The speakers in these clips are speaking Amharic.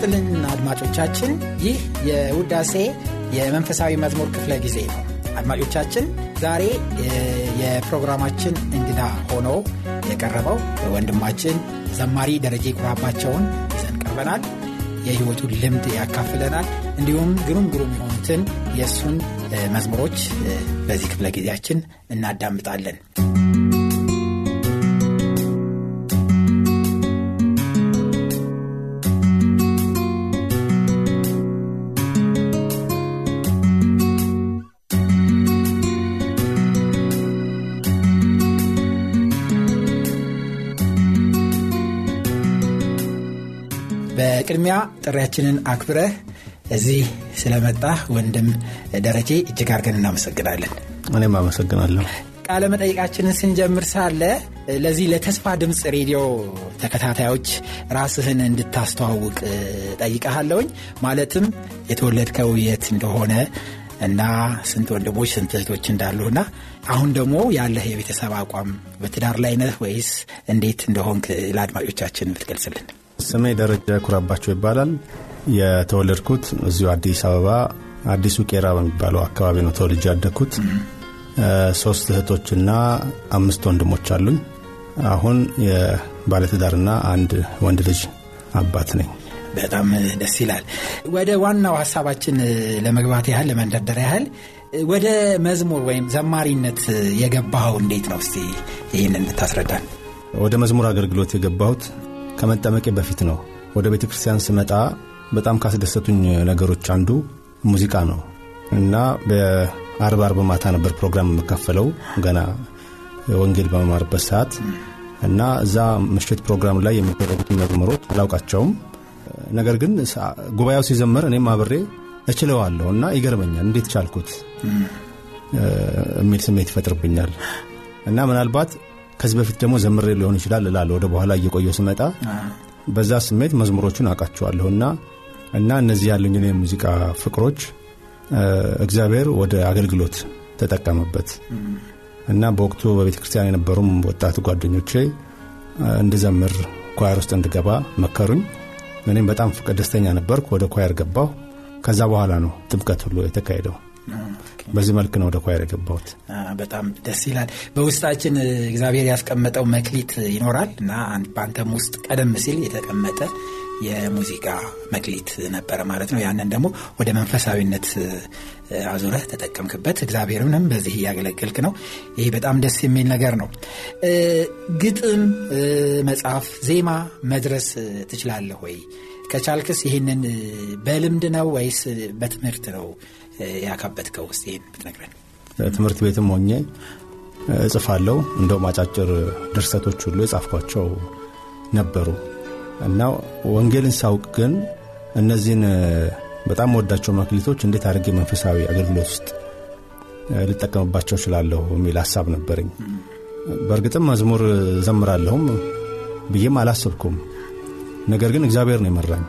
ይስጥልን አድማጮቻችን፣ ይህ የውዳሴ የመንፈሳዊ መዝሙር ክፍለ ጊዜ ነው። አድማጮቻችን ዛሬ የፕሮግራማችን እንግዳ ሆኖ የቀረበው ወንድማችን ዘማሪ ደረጀ ኩራባቸውን ይዘን ቀርበናል። የሕይወቱን ልምድ ያካፍለናል። እንዲሁም ግሩም ግሩም የሆኑትን የእሱን መዝሙሮች በዚህ ክፍለ ጊዜያችን እናዳምጣለን። በቅድሚያ ጥሪያችንን አክብረህ እዚህ ስለመጣ ወንድም ደረጀ እጅግ አድርገን እናመሰግናለን። እኔም አመሰግናለሁ። ቃለ መጠይቃችንን ስንጀምር ሳለ ለዚህ ለተስፋ ድምፅ ሬዲዮ ተከታታዮች ራስህን እንድታስተዋውቅ ጠይቀሃለሁኝ። ማለትም የተወለድከው የት እንደሆነ እና ስንት ወንድሞች ስንት እህቶች እንዳሉና አሁን ደግሞ ያለህ የቤተሰብ አቋም በትዳር ላይ ነህ ወይስ እንዴት እንደሆንክ ለአድማጮቻችን ብትገልጽልን። ስሜ ደረጃ ኩራባቸው ይባላል። የተወለድኩት እዚሁ አዲስ አበባ አዲሱ ቄራ በሚባለው አካባቢ ነው ተወልጄ ያደግኩት። ሶስት እህቶችና አምስት ወንድሞች አሉኝ። አሁን የባለትዳርና አንድ ወንድ ልጅ አባት ነኝ። በጣም ደስ ይላል። ወደ ዋናው ሀሳባችን ለመግባት ያህል ለመንደርደር ያህል ወደ መዝሙር ወይም ዘማሪነት የገባኸው እንዴት ነው? እስቲ ይህንን እንድታስረዳን። ወደ መዝሙር አገልግሎት የገባሁት ከመጠመቄ በፊት ነው። ወደ ቤተ ክርስቲያን ስመጣ በጣም ካስደሰቱኝ ነገሮች አንዱ ሙዚቃ ነው እና በአርብ አርብ ማታ ነበር ፕሮግራም የምካፈለው ገና ወንጌል በመማርበት ሰዓት እና እዛ ምሽት ፕሮግራም ላይ የሚደረጉትን መዝሙሮች አላውቃቸውም። ነገር ግን ጉባኤው ሲዘመር እኔም አብሬ እችለዋለሁ እና ይገርመኛል። እንዴት ቻልኩት የሚል ስሜት ይፈጥርብኛል እና ምናልባት ከዚህ በፊት ደግሞ ዘምሬ ሊሆን ይችላል እላለሁ። ወደ በኋላ እየቆየው ስመጣ በዛ ስሜት መዝሙሮቹን አውቃቸዋለሁና እና እነዚህ ያሉኝን የሙዚቃ ፍቅሮች እግዚአብሔር ወደ አገልግሎት ተጠቀመበት እና በወቅቱ በቤተ ክርስቲያን የነበሩም ወጣት ጓደኞቼ እንድዘምር ኳየር ውስጥ እንድገባ መከሩኝ። እኔም በጣም ደስተኛ ነበርኩ። ወደ ኳየር ገባሁ። ከዛ በኋላ ነው ጥምቀት ሁሉ የተካሄደው። በዚህ መልክ ነው ወደ ኳየር የገባሁት። በጣም ደስ ይላል። በውስጣችን እግዚአብሔር ያስቀመጠው መክሊት ይኖራል እና በአንተም ውስጥ ቀደም ሲል የተቀመጠ የሙዚቃ መክሊት ነበረ ማለት ነው። ያንን ደግሞ ወደ መንፈሳዊነት አዙረህ ተጠቀምክበት። እግዚአብሔርንም በዚህ እያገለገልክ ነው። ይሄ በጣም ደስ የሚል ነገር ነው። ግጥም መጽሐፍ፣ ዜማ መድረስ ትችላለህ ወይ? ከቻልክስ ይህንን በልምድ ነው ወይስ በትምህርት ነው ያካበትከው? ውስጥ ብትነግረን። ትምህርት ቤትም ሆኜ እጽፋለሁ። እንደውም አጫጭር ድርሰቶች ሁሉ የጻፍኳቸው ነበሩ እና ወንጌልን ሳውቅ ግን እነዚህን በጣም ወዳቸው መክሊቶች እንዴት አድርጌ መንፈሳዊ አገልግሎት ውስጥ ልጠቀምባቸው እችላለሁ የሚል ሀሳብ ነበረኝ። በእርግጥም መዝሙር ዘምራለሁም ብዬም አላሰብኩም። ነገር ግን እግዚአብሔር ነው የመራኝ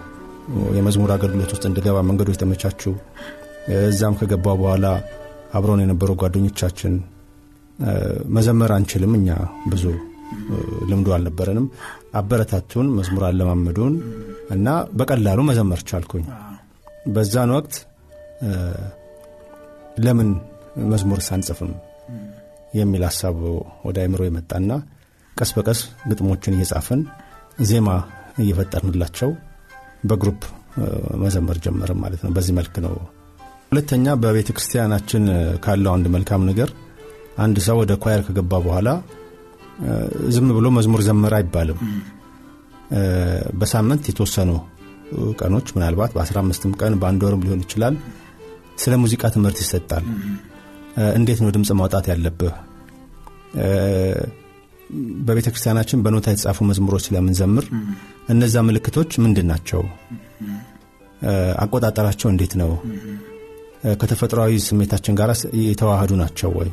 የመዝሙር አገልግሎት ውስጥ እንድገባ መንገዶች ተመቻቹ። እዛም ከገባ በኋላ አብረውን የነበሩ ጓደኞቻችን መዘመር አንችልም፣ እኛ ብዙ ልምዱ አልነበረንም፣ አበረታቱን፣ መዝሙር አለማመዱን እና በቀላሉ መዘመር ቻልኩኝ። በዛን ወቅት ለምን መዝሙር አንጽፍም የሚል ሀሳብ ወደ አይምሮ የመጣና ቀስ በቀስ ግጥሞችን እየጻፍን ዜማ እየፈጠርንላቸው በ group መዘመር ጀመርን ማለት ነው። በዚህ መልክ ነው። ሁለተኛ በቤተ ክርስቲያናችን ካለው አንድ መልካም ነገር አንድ ሰው ወደ choir ከገባ በኋላ ዝም ብሎ መዝሙር ዘመረ አይባልም። በሳምንት የተወሰኑ ቀኖች ምናልባት በ15ም ቀን በአንድ ወርም ሊሆን ይችላል ስለ ሙዚቃ ትምህርት ይሰጣል። እንዴት ነው ድምፅ ማውጣት ያለብህ? በቤተ ክርስቲያናችን በኖታ የተጻፉ መዝሙሮች ስለምንዘምር እነዛ ምልክቶች ምንድን ናቸው? አቆጣጠራቸው እንዴት ነው? ከተፈጥሯዊ ስሜታችን ጋር የተዋህዱ ናቸው ወይ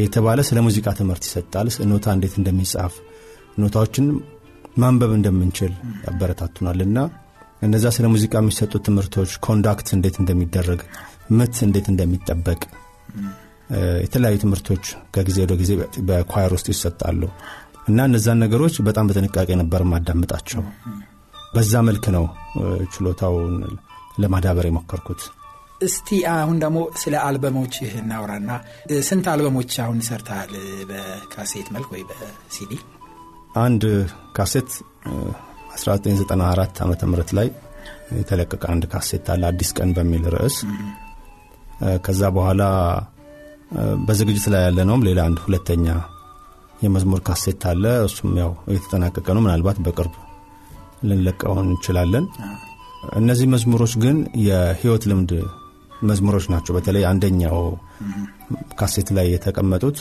የተባለ ስለ ሙዚቃ ትምህርት ይሰጣል። ኖታ እንዴት እንደሚጻፍ ኖታዎችን ማንበብ እንደምንችል ያበረታቱናል እና እነዛ ስለ ሙዚቃ የሚሰጡት ትምህርቶች ኮንዳክት እንዴት እንደሚደረግ፣ ምት እንዴት እንደሚጠበቅ የተለያዩ ትምህርቶች ከጊዜ ወደ ጊዜ በኳየር ውስጥ ይሰጣሉ እና እነዛን ነገሮች በጣም በጥንቃቄ ነበር ማዳምጣቸው። በዛ መልክ ነው ችሎታውን ለማዳበር የሞከርኩት። እስቲ አሁን ደግሞ ስለ አልበሞች እናውራና ስንት አልበሞች አሁን ሰርተሃል? በካሴት መልክ ወይ በሲዲ? አንድ ካሴት 1994 ዓ ም ላይ የተለቀቀ አንድ ካሴት አለ አዲስ ቀን በሚል ርዕስ። ከዛ በኋላ በዝግጅት ላይ ያለ ነውም ሌላ አንድ ሁለተኛ የመዝሙር ካሴት አለ። እሱም ያው እየተጠናቀቀ ነው። ምናልባት በቅርብ ልንለቀው እንችላለን። እነዚህ መዝሙሮች ግን የህይወት ልምድ መዝሙሮች ናቸው። በተለይ አንደኛው ካሴት ላይ የተቀመጡት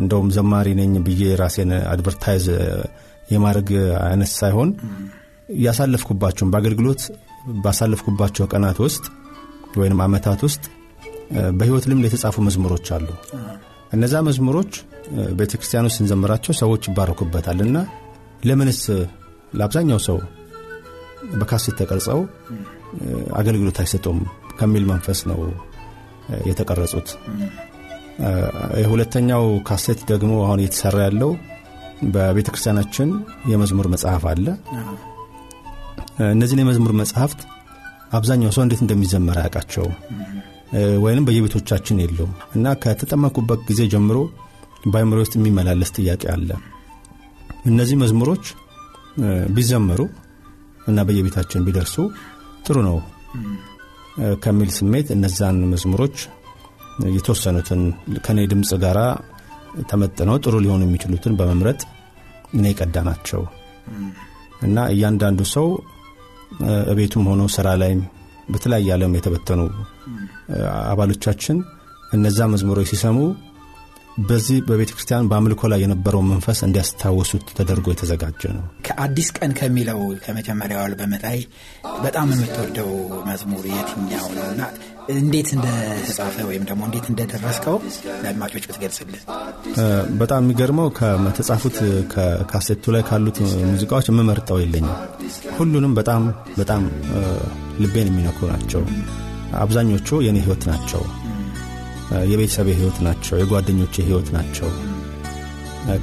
እንደውም ዘማሪ ነኝ ብዬ ራሴን advertise የማድረግ አይነት ሳይሆን ያሳለፍኩባቸውን በአገልግሎት ባሳለፍኩባቸው ቀናት ውስጥ ወይም አመታት ውስጥ በህይወት ልምድ የተጻፉ መዝሙሮች አሉ። እነዛ መዝሙሮች ቤተ ክርስቲያን ውስጥ ስንዘምራቸው ሰዎች ይባረኩበታል እና ለምንስ ለአብዛኛው ሰው በካሴት ተቀርጸው አገልግሎት አይሰጡም ከሚል መንፈስ ነው የተቀረጹት። የሁለተኛው ካሴት ደግሞ አሁን እየተሰራ ያለው በቤተ ክርስቲያናችን የመዝሙር መጽሐፍ አለ። እነዚህን የመዝሙር መጽሐፍት አብዛኛው ሰው እንዴት እንደሚዘመር አያውቃቸው ወይንም በየቤቶቻችን የለውም እና ከተጠመኩበት ጊዜ ጀምሮ በአይምሮ ውስጥ የሚመላለስ ጥያቄ አለ። እነዚህ መዝሙሮች ቢዘመሩ እና በየቤታችን ቢደርሱ ጥሩ ነው ከሚል ስሜት እነዛን መዝሙሮች የተወሰኑትን ከኔ ድምፅ ጋር ተመጥነው ጥሩ ሊሆኑ የሚችሉትን በመምረጥ እኔ ቀዳ ናቸው እና እያንዳንዱ ሰው እቤቱም ሆኖ ስራ ላይም በተለያየ ዓለም የተበተኑ አባሎቻችን እነዛ መዝሙሮች ሲሰሙ በዚህ በቤተ ክርስቲያን በአምልኮ ላይ የነበረው መንፈስ እንዲያስታወሱት ተደርጎ የተዘጋጀ ነው። ከአዲስ ቀን ከሚለው ከመጀመሪያው አልበም ላይ በጣም የምትወደው መዝሙር የትኛው ነው እና እንዴት እንደተጻፈ ወይም ደግሞ እንዴት እንደደረስከው ለአድማጮች ብትገልጽልን። በጣም የሚገርመው ከተጻፉት ከካሴቱ ላይ ካሉት ሙዚቃዎች የምመርጠው የለኝም። ሁሉንም በጣም በጣም ልቤን የሚነኩ ናቸው። አብዛኞቹ የእኔ ህይወት ናቸው። የቤተሰቤ ህይወት ናቸው። የጓደኞቼ ህይወት ናቸው።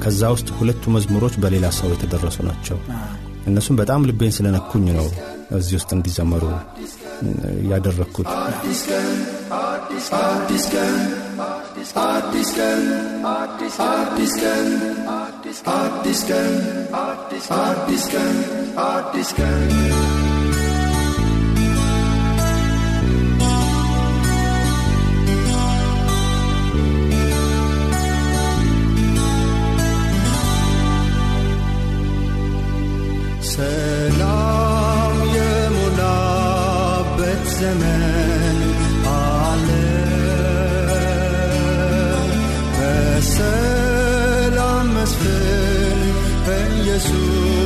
ከዛ ውስጥ ሁለቱ መዝሙሮች በሌላ ሰው የተደረሱ ናቸው። እነሱም በጣም ልቤን ስለነኩኝ ነው እዚህ ውስጥ እንዲዘመሩ ያደረግኩት። አዲስ ቀን ሰላም የሞላበት ዘመን አለ። በሰላም መስፍን በኢየሱስ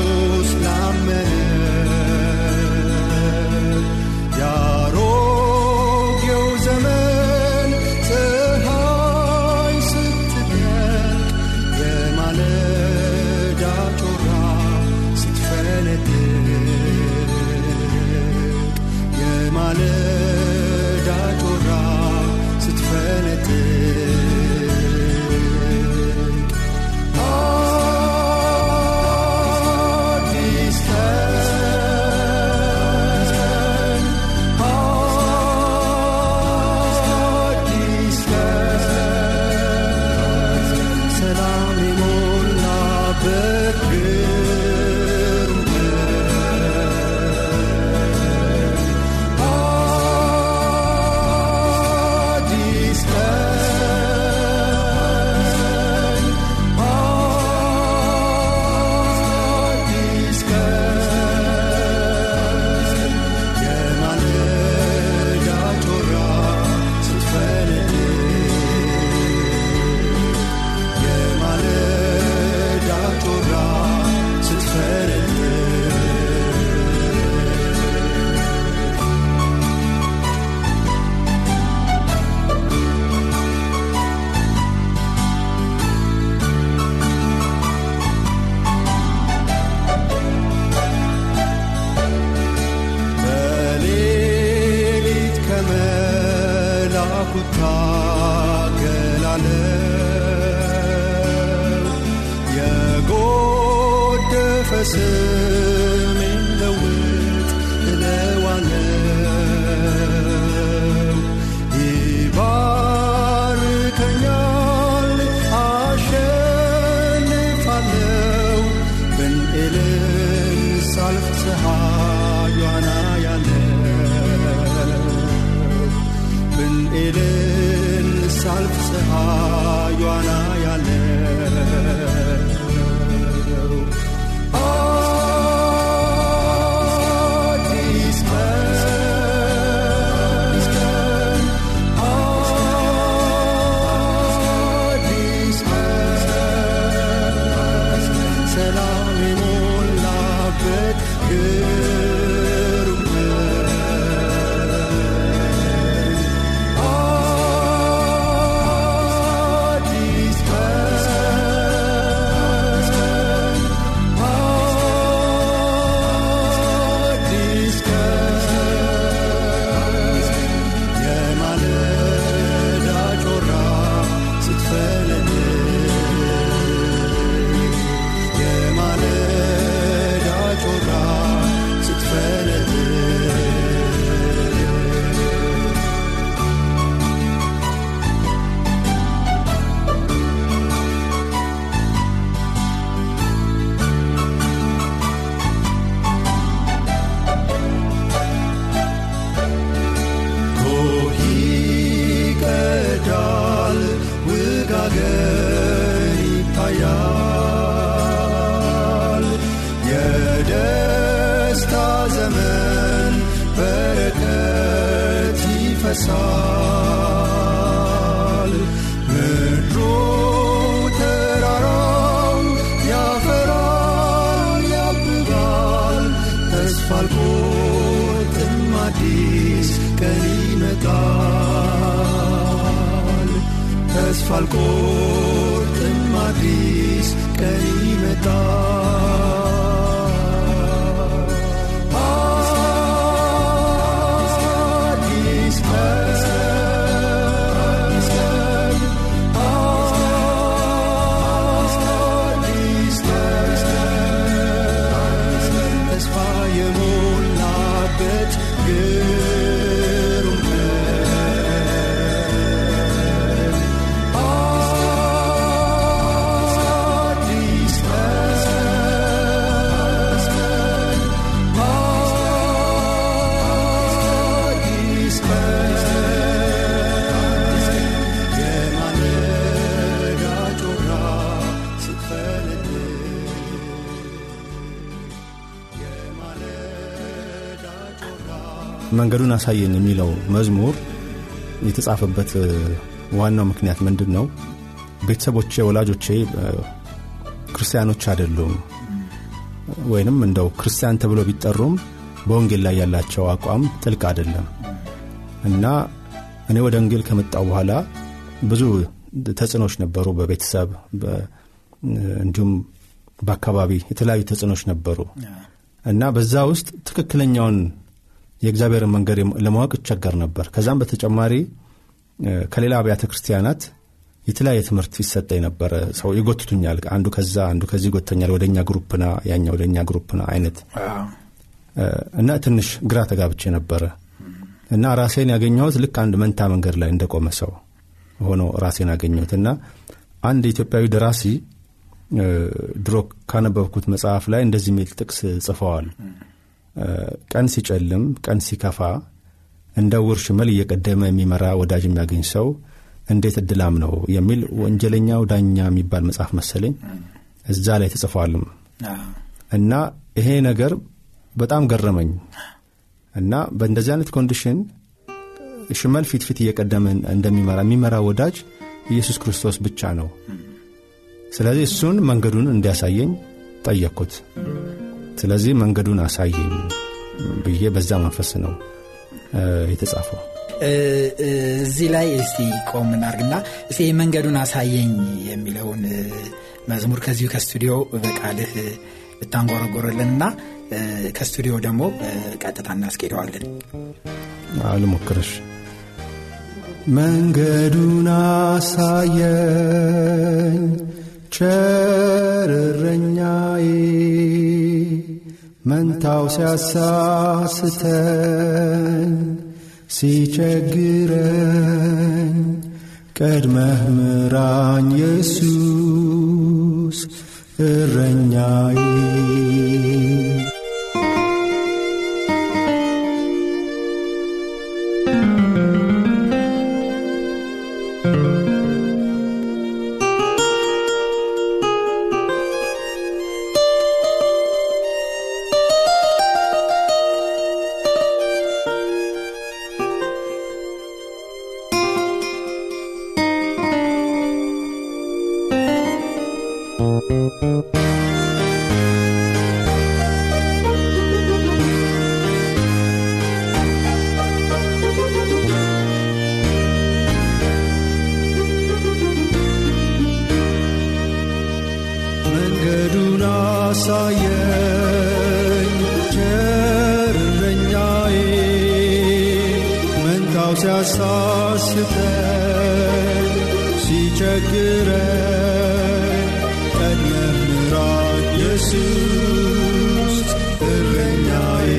This is. ተስፋ አልቆርጥም መንገዱን አሳየን የሚለው መዝሙር የተጻፈበት ዋናው ምክንያት ምንድን ነው? ቤተሰቦቼ ወላጆቼ ክርስቲያኖች አይደሉም። ወይንም እንደው ክርስቲያን ተብሎ ቢጠሩም በወንጌል ላይ ያላቸው አቋም ጥልቅ አይደለም። እና እኔ ወደ ወንጌል ከመጣው በኋላ ብዙ ተጽዕኖች ነበሩ በቤተሰብ እንዲሁም በአካባቢ የተለያዩ ተጽዕኖች ነበሩ። እና በዛ ውስጥ ትክክለኛውን የእግዚአብሔርን መንገድ ለማወቅ ይቸገር ነበር። ከዛም በተጨማሪ ከሌላ አብያተ ክርስቲያናት የተለያየ ትምህርት ይሰጠኝ ነበረ። ሰው ይጎትቱኛል። አንዱ ከዛ አንዱ ከዚህ ይጎተኛል። ወደኛ ግሩፕና ያኛ ወደኛ ግሩፕና አይነት እና ትንሽ ግራ ተጋብቼ ነበረ። እና ራሴን ያገኘሁት ልክ አንድ መንታ መንገድ ላይ እንደቆመ ሰው ሆኖ ራሴን አገኘሁት። እና አንድ ኢትዮጵያዊ ደራሲ ድሮ ካነበብኩት መጽሐፍ ላይ እንደዚህ የሚል ጥቅስ ጽፈዋል ቀን ሲጨልም ቀን ሲከፋ እንደ እውር ሽመል እየቀደመ የሚመራ ወዳጅ የሚያገኝ ሰው እንዴት እድላም ነው የሚል ወንጀለኛው ዳኛ የሚባል መጽሐፍ መሰለኝ እዛ ላይ ተጽፏልም እና ይሄ ነገር በጣም ገረመኝ። እና በእንደዚህ አይነት condition ሽመል ፊት ፊት እየቀደመ እንደሚመራ የሚመራ ወዳጅ ኢየሱስ ክርስቶስ ብቻ ነው። ስለዚህ እሱን መንገዱን እንዲያሳየኝ ጠየቅኩት ስለዚህ መንገዱን አሳየኝ ብዬ በዛ መንፈስ ነው የተጻፈው። እዚህ ላይ እስቲ ቆም እናርግና እስቲ መንገዱን አሳየኝ የሚለውን መዝሙር ከዚሁ ከስቱዲዮ በቃልህ እ፣ ከስቱዲዮ ደግሞ ቀጥታ እናስኬደዋለን። ልሞክርሽ መንገዱን አሳየኝ ቸር እረኛዬ መንታው ሲያሳስተኝ ሲቸግረኝ ቀድመህ ምራኝ ኢየሱስ እረኛዬ ሲቸግረኝ ቀድመህ ምራኝ ኢየሱስ እረኛዬ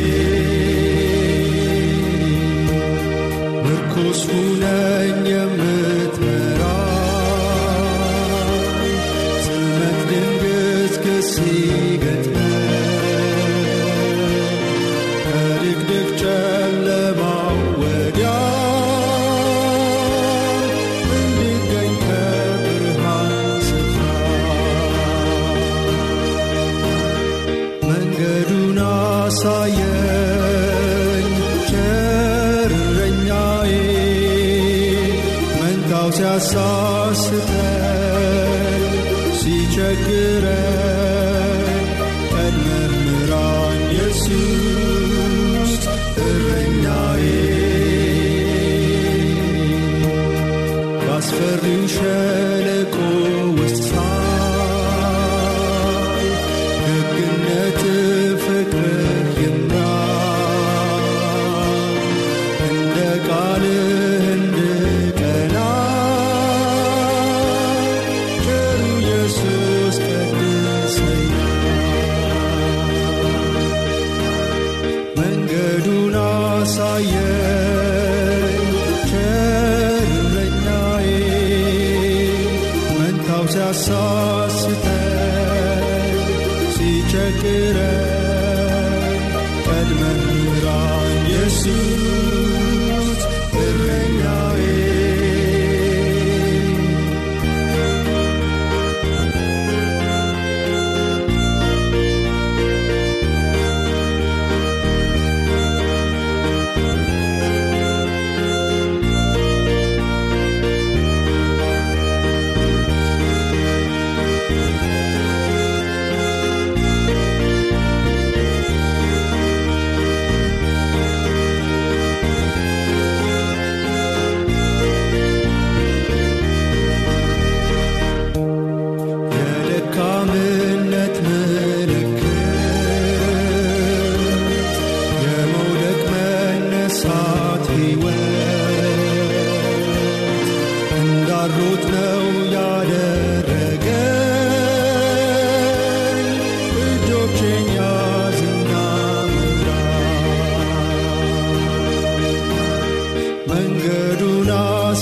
ምርኩስ 你却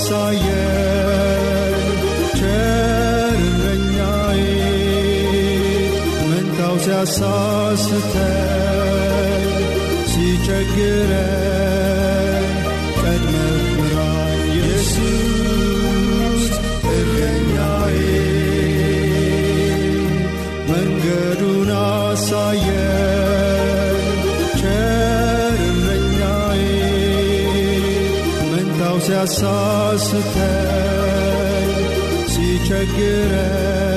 አሳየኝ ቸር እረኛዬ መንታው ሲያሳስተኝ ሲቸግረኝ ሲያሳስተኝ ሲቸግረኝ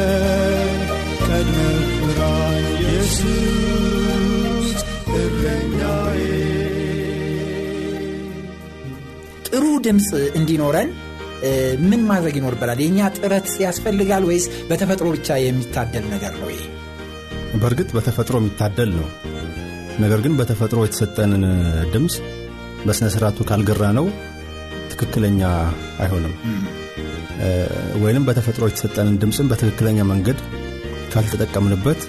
ቀድመህ ምራኝ ኢየሱስ እረኛዬ ጥሩ ድምፅ እንዲኖረን ምን ማድረግ ይኖርበናል? የእኛ ጥረት ያስፈልጋል ወይስ በተፈጥሮ ብቻ የሚታደል ነገር ነው? ይሄ በእርግጥ በተፈጥሮ የሚታደል ነው። ነገር ግን በተፈጥሮ የተሰጠንን ድምፅ በሥነ ሥርዓቱ ካልገራነው ትክክለኛ አይሆንም። ወይንም በተፈጥሮ የተሰጠንን ድምፅን በትክክለኛ መንገድ ካልተጠቀምንበት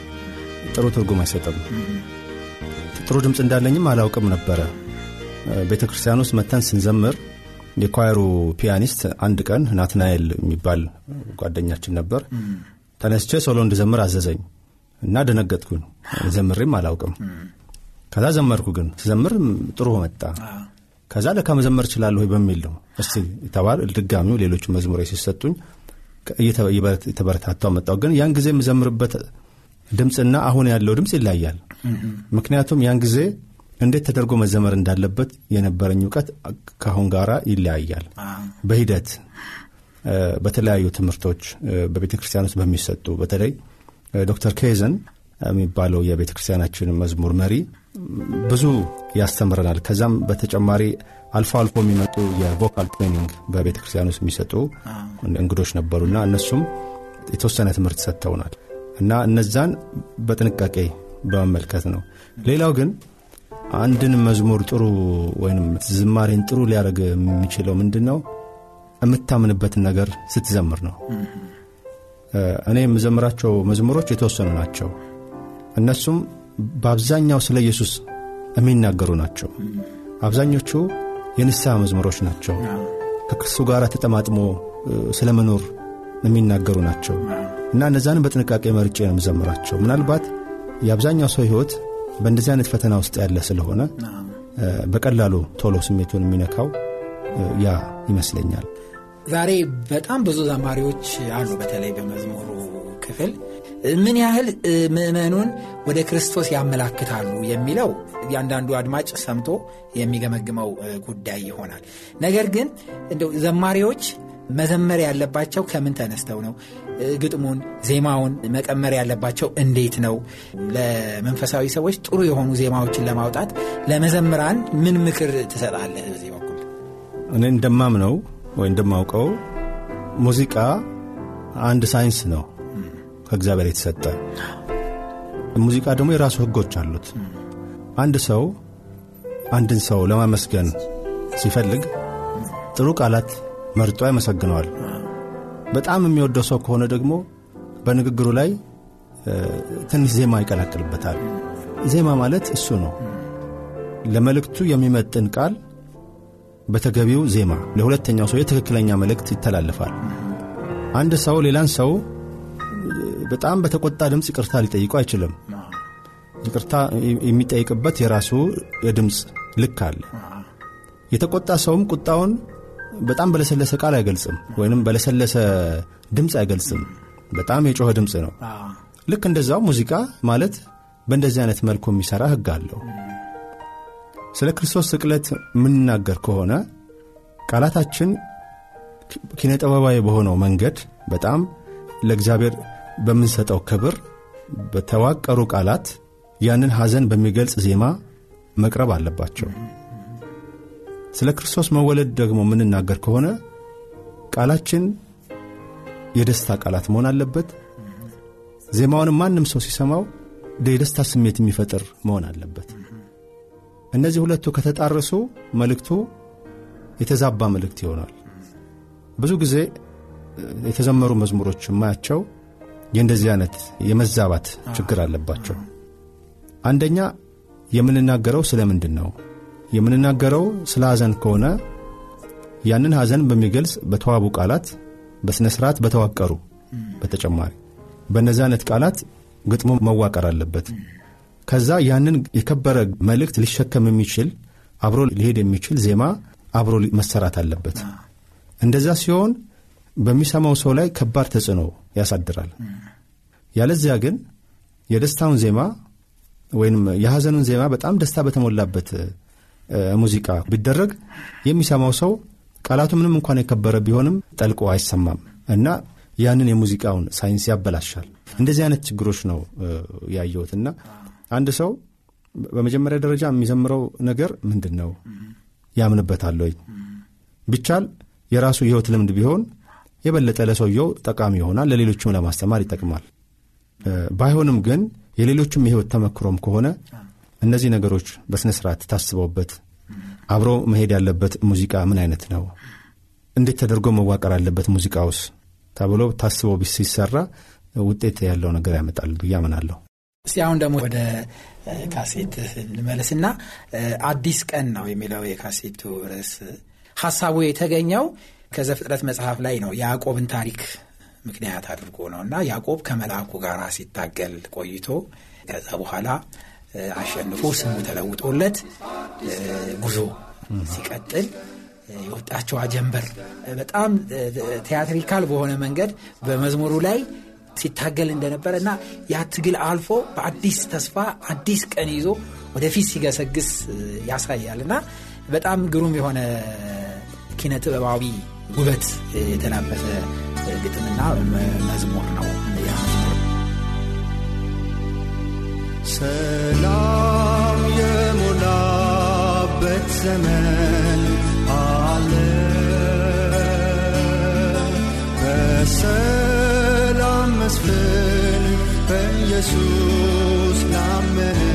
ጥሩ ትርጉም አይሰጥም። ጥሩ ድምፅ እንዳለኝም አላውቅም ነበረ። ቤተ ክርስቲያን ውስጥ መተን ስንዘምር የ choir ኡ pianist አንድ ቀን ናትናኤል የሚባል ጓደኛችን ነበር። ተነስቼ solo እንድዘምር አዘዘኝ እና ደነገጥኩኝ። ዘምሬም አላውቅም። ከዛ ዘመርኩ ግን። ስዘምር ጥሩ መጣ ከዛ ለካ መዘመር እችላለሁ ወይ በሚል ነው። እስቲ የተባል ድጋሚው ሌሎቹ መዝሙሮች ሲሰጡኝ የተበረታታው መጣው። ግን ያን ጊዜ የምዘምርበት ድምፅና አሁን ያለው ድምፅ ይለያል ምክንያቱም ያን ጊዜ እንዴት ተደርጎ መዘመር እንዳለበት የነበረኝ እውቀት ከአሁን ጋር ይለያያል። በሂደት በተለያዩ ትምህርቶች በቤተ ክርስቲያን ውስጥ በሚሰጡ በተለይ ዶክተር ኬዘን የሚባለው የቤተ ክርስቲያናችን መዝሙር መሪ ብዙ ያስተምረናል። ከዛም በተጨማሪ አልፎ አልፎ የሚመጡ የ vocal training በቤተ ክርስቲያን ውስጥ የሚሰጡ እንግዶች ነበሩና እነሱም የተወሰነ ትምህርት ሰጥተውናል። እና እነዛን በጥንቃቄ በመመልከት ነው። ሌላው ግን አንድን መዝሙር ጥሩ ወይም ዝማሬን ጥሩ ሊያደርግ የሚችለው ምንድን ነው የምታምንበትን ነገር ስትዘምር ነው። እኔ የምዘምራቸው መዝሙሮች የተወሰኑ ናቸው። እነሱም በአብዛኛው ስለ ኢየሱስ የሚናገሩ ናቸው። አብዛኞቹ የንስሐ መዝሙሮች ናቸው። ከክሱ ጋር ተጠማጥሞ ስለ መኖር የሚናገሩ ናቸው። እና እነዛንም በጥንቃቄ መርጬ ነው የምዘምራቸው። ምናልባት የአብዛኛው ሰው ህይወት በእንደዚህ አይነት ፈተና ውስጥ ያለ ስለሆነ በቀላሉ ቶሎ ስሜቱን የሚነካው ያ ይመስለኛል። ዛሬ በጣም ብዙ ዘማሪዎች አሉ በተለይ በመዝሙሩ ክፍል ምን ያህል ምእመኑን ወደ ክርስቶስ ያመላክታሉ የሚለው እያንዳንዱ አድማጭ ሰምቶ የሚገመግመው ጉዳይ ይሆናል። ነገር ግን እንደው ዘማሪዎች መዘመር ያለባቸው ከምን ተነስተው ነው? ግጥሙን ዜማውን መቀመር ያለባቸው እንዴት ነው? ለመንፈሳዊ ሰዎች ጥሩ የሆኑ ዜማዎችን ለማውጣት ለመዘምራን ምን ምክር ትሰጣለህ በዚህ በኩል? እኔ እንደማምነው ወይ እንደማውቀው ሙዚቃ አንድ ሳይንስ ነው ከእግዚአብሔር የተሰጠ። ሙዚቃ ደግሞ የራሱ ህጎች አሉት። አንድ ሰው አንድን ሰው ለማመስገን ሲፈልግ ጥሩ ቃላት መርጦ ያመሰግነዋል። በጣም የሚወደው ሰው ከሆነ ደግሞ በንግግሩ ላይ ትንሽ ዜማ ይቀላቅልበታል። ዜማ ማለት እሱ ነው። ለመልእክቱ የሚመጥን ቃል በተገቢው ዜማ ለሁለተኛው ሰው የትክክለኛ መልእክት ይተላልፋል አንድ ሰው ሌላን ሰው በጣም በተቆጣ ድምፅ ይቅርታ ሊጠይቁ አይችልም። ይቅርታ የሚጠይቅበት የራሱ የድምፅ ልክ አለ። የተቆጣ ሰውም ቁጣውን በጣም በለሰለሰ ቃል አይገልጽም ወይንም በለሰለሰ ድምፅ አይገልጽም። በጣም የጮኸ ድምፅ ነው። ልክ እንደዛው ሙዚቃ ማለት በእንደዚህ አይነት መልኩ የሚሠራ ህግ አለው። ስለ ክርስቶስ ስቅለት የምንናገር ከሆነ ቃላታችን ኪነጠበባዊ በሆነው መንገድ በጣም ለእግዚአብሔር በምንሰጠው ክብር በተዋቀሩ ቃላት ያንን ሐዘን በሚገልጽ ዜማ መቅረብ አለባቸው። ስለ ክርስቶስ መወለድ ደግሞ የምንናገር ከሆነ ቃላችን የደስታ ቃላት መሆን አለበት። ዜማውንም ማንም ሰው ሲሰማው የደስታ ስሜት የሚፈጥር መሆን አለበት። እነዚህ ሁለቱ ከተጣረሱ መልእክቱ የተዛባ መልእክት ይሆናል። ብዙ ጊዜ የተዘመሩ መዝሙሮች የማያቸው የእንደዚህ አይነት የመዛባት ችግር አለባቸው። አንደኛ የምንናገረው ስለ ምንድን ነው? የምንናገረው ስለ ሐዘን ከሆነ ያንን ሐዘን በሚገልጽ በተዋቡ ቃላት በሥነ ሥርዓት በተዋቀሩ በተጨማሪ በእነዚህ አይነት ቃላት ግጥሙ መዋቀር አለበት። ከዛ ያንን የከበረ መልእክት ሊሸከም የሚችል አብሮ ሊሄድ የሚችል ዜማ አብሮ መሰራት አለበት። እንደዛ ሲሆን በሚሰማው ሰው ላይ ከባድ ተጽዕኖ ያሳድራል። ያለዚያ ግን የደስታውን ዜማ ወይም የሐዘኑን ዜማ በጣም ደስታ በተሞላበት ሙዚቃ ቢደረግ የሚሰማው ሰው ቃላቱ ምንም እንኳን የከበረ ቢሆንም ጠልቆ አይሰማም እና ያንን የሙዚቃውን ሳይንስ ያበላሻል። እንደዚህ አይነት ችግሮች ነው ያየሁትና አንድ ሰው በመጀመሪያ ደረጃ የሚዘምረው ነገር ምንድን ነው ያምንበታል ወይ? ቢቻል የራሱ የህይወት ልምድ ቢሆን የበለጠ ለሰውየው ጠቃሚ ይሆናል ለሌሎችም ለማስተማር ይጠቅማል። ባይሆንም ግን የሌሎችም የህይወት ተመክሮም ከሆነ እነዚህ ነገሮች በሥነ ሥርዓት ታስበውበት አብሮ መሄድ ያለበት ሙዚቃ ምን አይነት ነው? እንዴት ተደርጎ መዋቀር አለበት ሙዚቃ ውስጥ ተብሎ ታስቦ ሲሰራ ውጤት ያለው ነገር ያመጣል ብዬ አምናለሁ። እስቲ አሁን ደግሞ ወደ ካሴት እንመለስና አዲስ ቀን ነው የሚለው የካሴቱ ርዕስ። ሀሳቡ የተገኘው ከዘፍጥረት መጽሐፍ ላይ ነው ያዕቆብን ታሪክ ምክንያት አድርጎ ነው። እና ያዕቆብ ከመልአኩ ጋር ሲታገል ቆይቶ ከዛ በኋላ አሸንፎ ስሙ ተለውጦለት ጉዞ ሲቀጥል የወጣቸው አጀንበር በጣም theatrical በሆነ መንገድ በመዝሙሩ ላይ ሲታገል እንደነበረ እና ያ ትግል አልፎ በአዲስ ተስፋ አዲስ ቀን ይዞ ወደፊት ሲገሰግስ ያሳያል። እና በጣም ግሩም የሆነ ኪነ ጥበባዊ ውበት የተላበሰ ግጥምና መዝሙር ነው ሰላም የሞላበት ዘመን አለ። በሰላም መስፍን በኢየሱስ ላመነ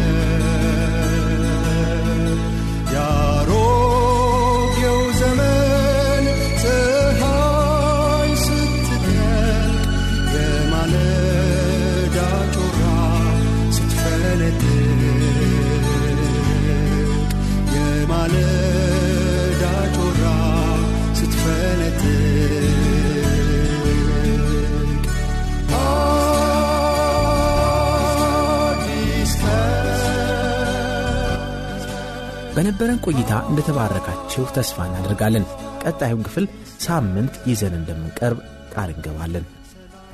ቆይታ እንደተባረካችሁ ተስፋ እናደርጋለን። ቀጣዩን ክፍል ሳምንት ይዘን እንደምንቀርብ ቃል እንገባለን።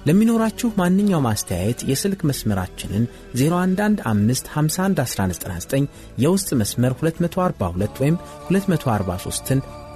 ለሚኖራችሁ ማንኛውም አስተያየት የስልክ መስመራችንን 0115511199 የውስጥ መስመር 242 ወይም 243ን